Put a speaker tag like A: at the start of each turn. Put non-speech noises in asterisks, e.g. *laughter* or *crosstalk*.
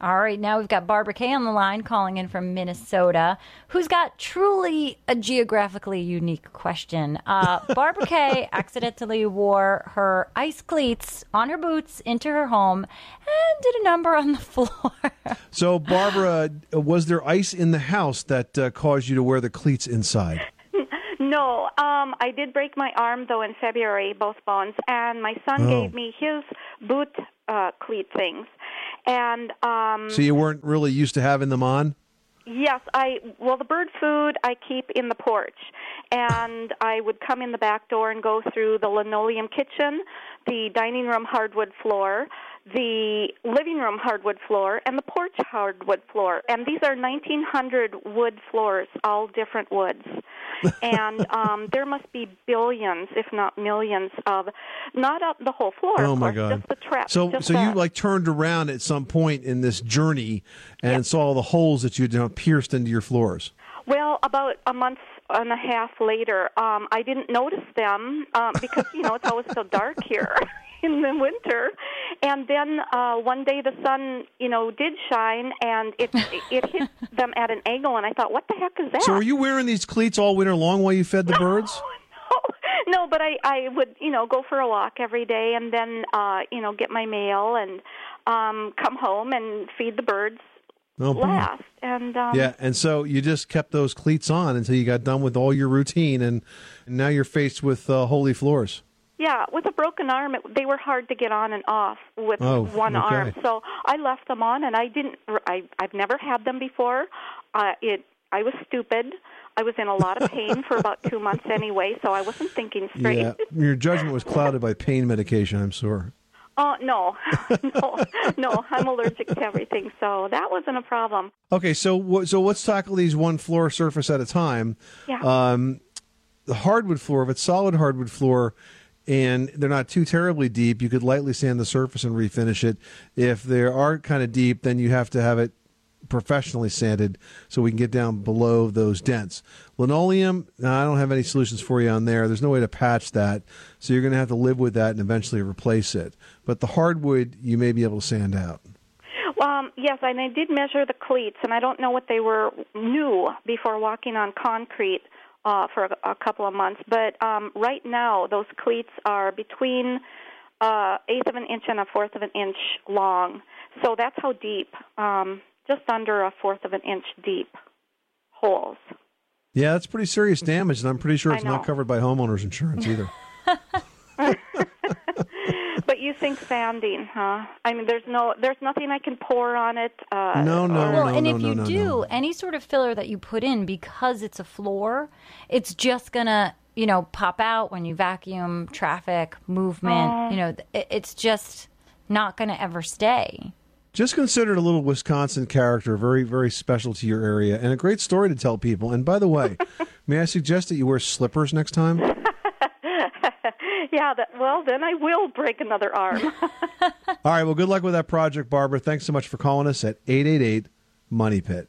A: All right, now we've got Barbara Kay on the line calling in from Minnesota, who's got truly a geographically unique question. Uh, *laughs* Barbara Kay accidentally wore her ice cleats on her boots into her home and did a number on the *laughs* floor.
B: So, Barbara, was there ice in the house that uh, caused you to wear the cleats inside? *laughs*
C: No, um, I did break my arm though in February, both bones, and my son
B: Oh.
C: gave me his boot uh, cleat things, and um,
B: So you weren't really used to having them on?
C: Yes, I well the bird food I keep in the porch, and I would come in the back door and go through the linoleum kitchen, the dining room hardwood floor, the living room hardwood floor, and the porch hardwood floor. And these are 1900 wood floors, all different woods. And *laughs* um, there must be billions, if not millions, of not up the whole floor.
B: Oh my
C: course,
B: God!
C: Just the trap.
B: So, so you like turned around at some point in this journey and saw all the holes that you'd uh, pierced into your floors.
C: Well, about a month and a half later, um, I didn't notice them um, because you know it's always so dark here *laughs* in the winter. And then uh, one day the sun, you know, did shine, and it *laughs* it hit them at an angle, and I thought, what the heck is that?
B: So, were you wearing these cleats all winter long while you fed the birds? *laughs*
C: no, but I I would you know go for a walk every day, and then uh, you know get my mail and um, come home and feed the birds
B: Oh, boy.
C: last. And um,
B: yeah, and so you just kept those cleats on until you got done with all your routine, and, and now you're faced with uh, holy floors.
C: Yeah, with a broken arm, it, they were hard to get on and off with
B: Oh,
C: one
B: okay.
C: arm. So I left them on, and I didn't. I I've never had them before. Uh, it. I was stupid. I was in a lot of pain for about two months *laughs* anyway, so I wasn't thinking straight.
B: Yeah, your judgment was clouded by pain medication. I'm sure.
C: Oh no, *laughs* no, no! I'm allergic to everything, so that wasn't a problem.
B: Okay, so so let's tackle these one floor surface at a time.
C: Yeah.
B: Um, the hardwood floor, if it's solid hardwood floor, and they're not too terribly deep, you could lightly sand the surface and refinish it. If they are kind of deep, then you have to have it professionally sanded so we can get down below those dents. Linoleum, no, I don't have any solutions for you on there. There's no way to patch that, so you're going to have to live with that and eventually replace it. But the hardwood, you may be able to sand out.
C: Um, yes, and I did measure the cleats, and I don't know what they were new before walking on concrete uh, for a, a couple of months. But um, right now, those cleats are between uh, eighth of an inch and a fourth of an inch long. So that's how deep, um, just under a fourth of an inch deep holes.
B: Yeah, that's pretty serious damage, and I'm pretty sure it's not covered by homeowners insurance either. *laughs*
C: But think sanding, huh? I mean, there's no, there's nothing I can pour on it. Uh,
B: No, no,
C: or-
A: well, and if you do any sort of filler that you put in because it's a floor, it's just gonna you know pop out when you vacuum, traffic, movement.
C: Oh.
A: You know, it, it's just not gonna ever stay.
B: Just consider it a little Wisconsin character, very, very special to your area, and a great story to tell people. And by the way, *laughs* may I suggest that you wear slippers next time?
C: Yeah, that, well, then I will break another arm. *laughs*
B: All right, well, good luck with that project, Barbara. Thanks so much for calling us at 888 Money Pit.